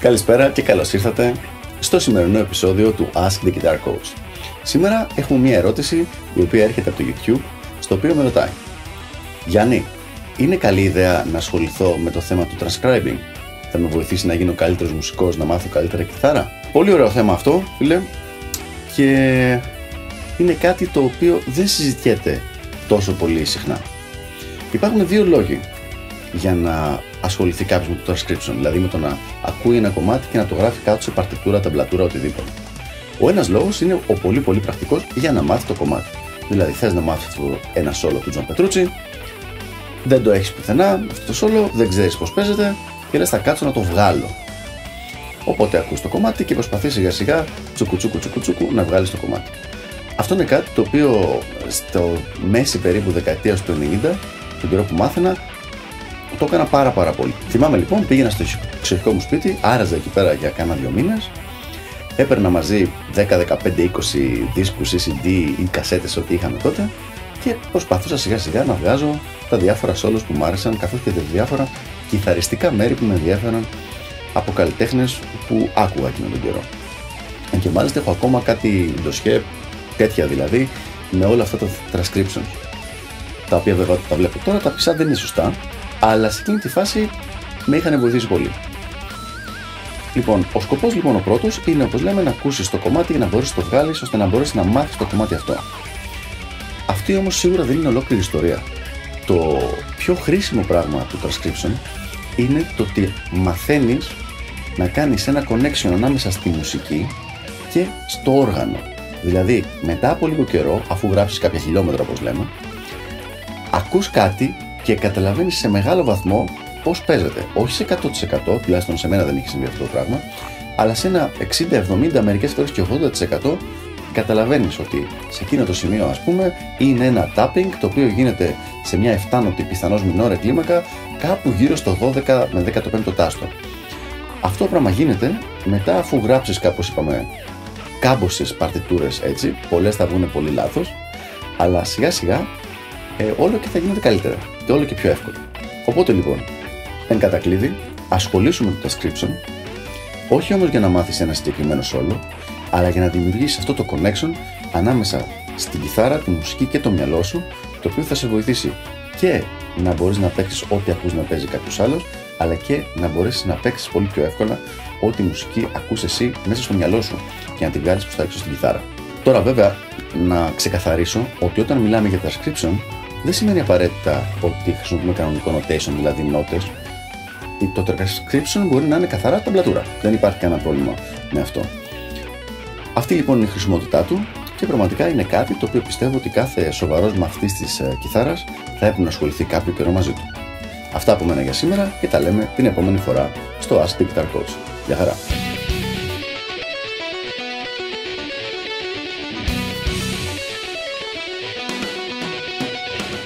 Καλησπέρα και καλώς ήρθατε στο σημερινό επεισόδιο του Ask the Guitar Coach. Σήμερα έχουμε μια ερώτηση η οποία έρχεται από το YouTube, στο οποίο με ρωτάει Γιάννη, είναι καλή ιδέα να ασχοληθώ με το θέμα του transcribing; Θα με βοηθήσει να γίνω καλύτερος μουσικός, να μάθω καλύτερα κιθάρα; Πολύ ωραίο θέμα αυτό, φίλε. Και είναι κάτι το οποίο δεν συζητιέται τόσο πολύ συχνά. Υπάρχουν δύο λόγοι για να ασχοληθεί κάποιος με το transcription, δηλαδή με το να ακούει ένα κομμάτι και να το γράφει κάτω σε παρτιτούρα, ταμπλατούρα, οτιδήποτε. Ο ένας λόγος είναι ο πολύ πολύ πρακτικός για να μάθει το κομμάτι. Δηλαδή, θες να μάθεις ένα σόλο του Τζον Πετρούτσι, δεν το έχεις πουθενά, αυτό το σόλο, δεν ξέρεις πώς παίζεται και λες θα κάτσω να το βγάλω. Οπότε ακούς το κομμάτι και προσπαθείς σιγά σιγά τσουκου τσουκου τσουκου τσουκου να βγάλεις το κομμάτι. Αυτό είναι κάτι το οποίο στο μέση περίπου δεκαετίας του 90, τον καιρό που μάθαινα, το έκανα πάρα πάρα πολύ. Θυμάμαι λοιπόν, πήγαινα στο εξοχικό μου σπίτι, άραζα εκεί πέρα για κάνα δύο μήνες. Έπαιρνα μαζί 10, 15, 20 δίσκους ή CD ή κασέτες ό,τι είχαμε τότε και προσπαθούσα σιγά σιγά να βγάζω τα διάφορα σόλους που μου άρεσαν καθώς και τα διάφορα κιθαριστικά μέρη που με ενδιαφέραν από καλλιτέχνες που άκουγα εκείνον τον καιρό. Και μάλιστα έχω ακόμα κάτι ντοσιέ, τέτοια δηλαδή, με όλα αυτά τα transcriptions. Τα οποία βέβαια τα βλέπω τώρα, τα πισά δεν είναι σωστά, αλλά σε εκείνη τη φάση με είχαν βοηθήσει πολύ. Λοιπόν, ο σκοπός λοιπόν ο πρώτος είναι όπως λέμε να ακούσεις το κομμάτι για να μπορέσει να το βγάλεις ώστε να μπορέσεις να μάθεις το κομμάτι αυτό. Αυτή όμως σίγουρα δεν είναι ολόκληρη ιστορία. Το πιο χρήσιμο πράγμα του transcription είναι το ότι μαθαίνεις να κάνεις ένα connection ανάμεσα στη μουσική και στο όργανο. Δηλαδή, μετά από λίγο καιρό, αφού γράψεις κάποια χιλιόμετρα όπως λέμε, ακούς κάτι και καταλαβαίνεις σε μεγάλο βαθμό πώς παίζεται. Όχι σε 100%, τουλάχιστον σε μένα δεν έχει συμβεί αυτό το πράγμα, αλλά σε ένα 60, 70, μερικές φορές και 80% καταλαβαίνεις ότι σε εκείνο το σημείο ας πούμε είναι ένα tapping το οποίο γίνεται σε μια εφτάνωτη πιθανώς μινόρε κλίμακα κάπου γύρω στο 12 με 15ο τάστο. Αυτό το πράγμα γίνεται μετά αφού γράψεις κάπως είπαμε κάμποσες παρτιτούρες έτσι, πολλές θα βγουν πολύ λάθος, αλλά σιγά σιγά ε, όλο και θα γίνεται καλύτερα και όλο και πιο εύκολο. Οπότε λοιπόν, εν κατακλείδη, ασχολήσου με το transcription, όχι όμως για να μάθεις ένα συγκεκριμένο σόλο, αλλά για να δημιουργήσεις αυτό το connection ανάμεσα στην κιθάρα, τη μουσική και το μυαλό σου, το οποίο θα σε βοηθήσει και να μπορείς να παίξεις ό,τι ακούς να παίζει κάποιος άλλος, αλλά και να μπορέσεις να παίξεις πολύ πιο εύκολα ό,τι μουσική ακούς εσύ μέσα στο μυαλό σου και να την βγάλεις προς τα έξω στην κιθάρα. Τώρα, βέβαια, να ξεκαθαρίσω ότι όταν μιλάμε για transcription, δεν σημαίνει απαραίτητα ότι χρησιμοποιούμε κανονικό notation, δηλαδή νότε. Το transcription μπορεί να είναι καθαρά ταμπλατούρα. Δεν υπάρχει κανένα πρόβλημα με αυτό. Αυτή λοιπόν είναι η χρησιμότητά του και πραγματικά είναι κάτι το οποίο πιστεύω ότι κάθε σοβαρός μαθητής της ε, κιθάρας θα έπρεπε να ασχοληθεί κάποιο καιρό μαζί του. Αυτά από μένα για σήμερα και τα λέμε την επόμενη φορά στο Ask Guitar Coach. Γεια χαρά!